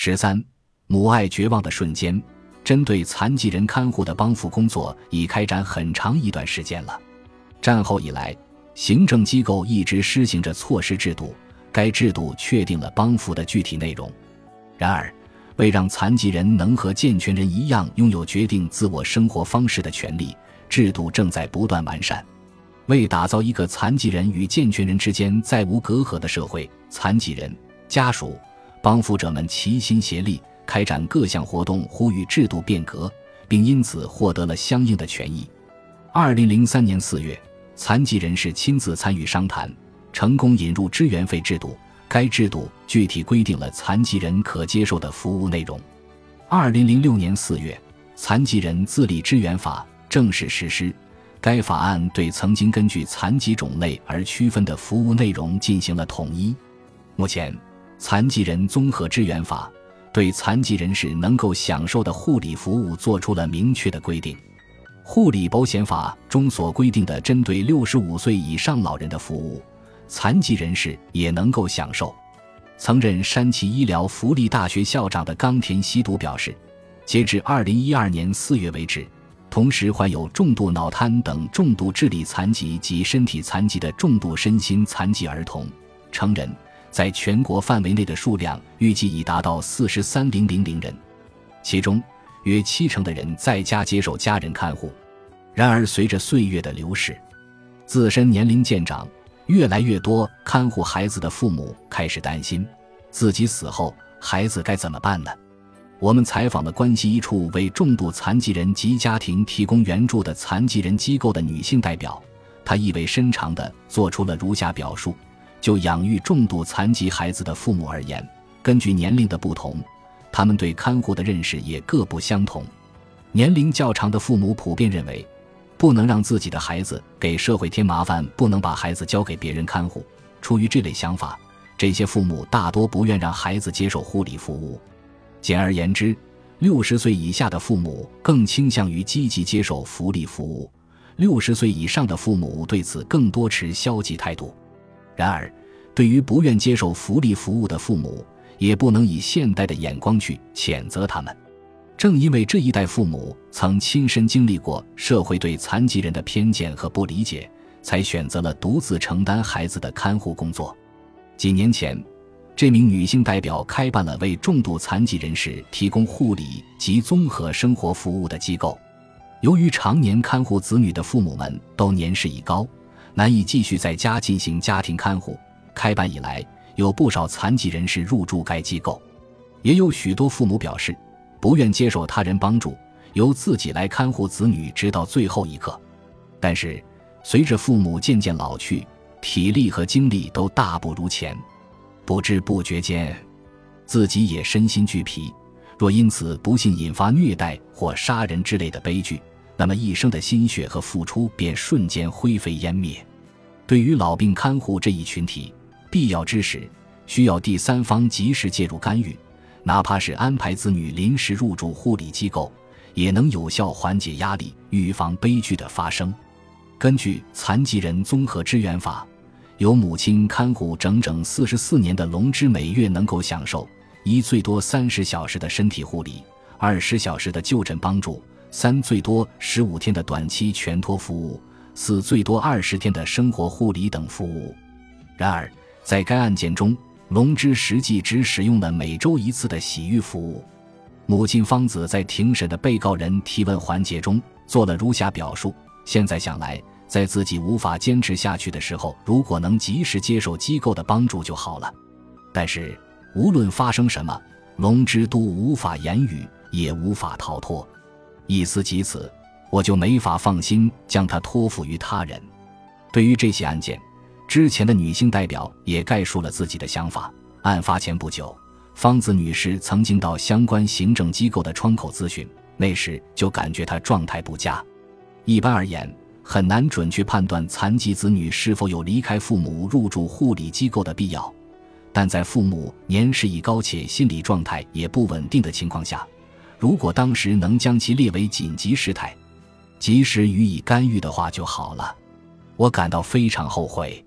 十三，母爱绝望的瞬间，针对残疾人看护的帮扶工作已开展很长一段时间了。战后以来，行政机构一直施行着措施制度，该制度确定了帮扶的具体内容。然而，为让残疾人能和健全人一样拥有决定自我生活方式的权利，制度正在不断完善。为打造一个残疾人与健全人之间再无隔阂的社会，残疾人家属、帮扶者们齐心协力，开展各项活动，呼吁制度变革，并因此获得了相应的权益。二零零三年四月，残疾人士亲自参与商谈，成功引入支援费制度。该制度具体规定了残疾人可接受的服务内容。二零零六年四月，《残疾人自立支援法》正式实施。该法案对曾经根据残疾种类而区分的服务内容进行了统一。目前，《残疾人综合支援法》对残疾人士能够享受的护理服务作出了明确的规定。《护理保险法》中所规定的针对六十五岁以上老人的服务。残疾人士也能够享受。曾任山崎医疗福利大学校长的冈田希笃表示，截至二零一二年四月为止，同时患有重度脑瘫等重度智力残疾及身体残疾的重度身心残疾儿童、成人，在全国范围内的数量预计已达到四十三零零零人，其中约七成的人在家接受家人看护。然而，随着岁月的流逝，自身年龄渐长。越来越多看护孩子的父母开始担心，自己死后孩子该怎么办呢？我们采访了关系一处为重度残疾人及家庭提供援助的残疾人机构的女性代表，她意味深长地做出了如下表述：就养育重度残疾孩子的父母而言，根据年龄的不同，他们对看护的认识也各不相同。年龄较长的父母普遍认为。不能让自己的孩子给社会添麻烦，不能把孩子交给别人看护。出于这类想法，这些父母大多不愿让孩子接受护理服务。简而言之，六十岁以下的父母更倾向于积极接受福利服务，六十岁以上的父母对此更多持消极态度。然而，对于不愿接受福利服务的父母，也不能以现代的眼光去谴责他们。正因为这一代父母曾亲身经历过社会对残疾人的偏见和不理解，才选择了独自承担孩子的看护工作。几年前，这名女性代表开办了为重度残疾人士提供护理及综合生活服务的机构。由于常年看护子女的父母们都年事已高，难以继续在家进行家庭看护，开办以来，有不少残疾人士入住该机构，也有许多父母表示。不愿接受他人帮助，由自己来看护子女直到最后一刻。但是，随着父母渐渐老去，体力和精力都大不如前，不知不觉间，自己也身心俱疲。若因此不幸引发虐待或杀人之类的悲剧，那么一生的心血和付出便瞬间灰飞烟灭。对于老病看护这一群体，必要之时，需要第三方及时介入干预。哪怕是安排子女临时入住护理机构，也能有效缓解压力，预防悲剧的发生。根据《残疾人综合支援法》，由母亲看护整整四十四年的龙之，每月能够享受一最多三十小时的身体护理，二十小时的就诊帮助，三最多十五天的短期全托服务，四最多二十天的生活护理等服务。然而，在该案件中，龙之实际只使用了每周一次的洗浴服务。母亲芳子在庭审的被告人提问环节中做了如下表述：现在想来，在自己无法坚持下去的时候，如果能及时接受机构的帮助就好了。但是无论发生什么，龙之都无法言语，也无法逃脱。一思及此，我就没法放心将他托付于他人。对于这起案件。之前的女性代表也概述了自己的想法。案发前不久，方子女士曾经到相关行政机构的窗口咨询，那时就感觉她状态不佳。一般而言，很难准确判断残疾子女是否有离开父母入住护理机构的必要，但在父母年事已高且心理状态也不稳定的情况下，如果当时能将其列为紧急事态，及时予以干预的话就好了。我感到非常后悔。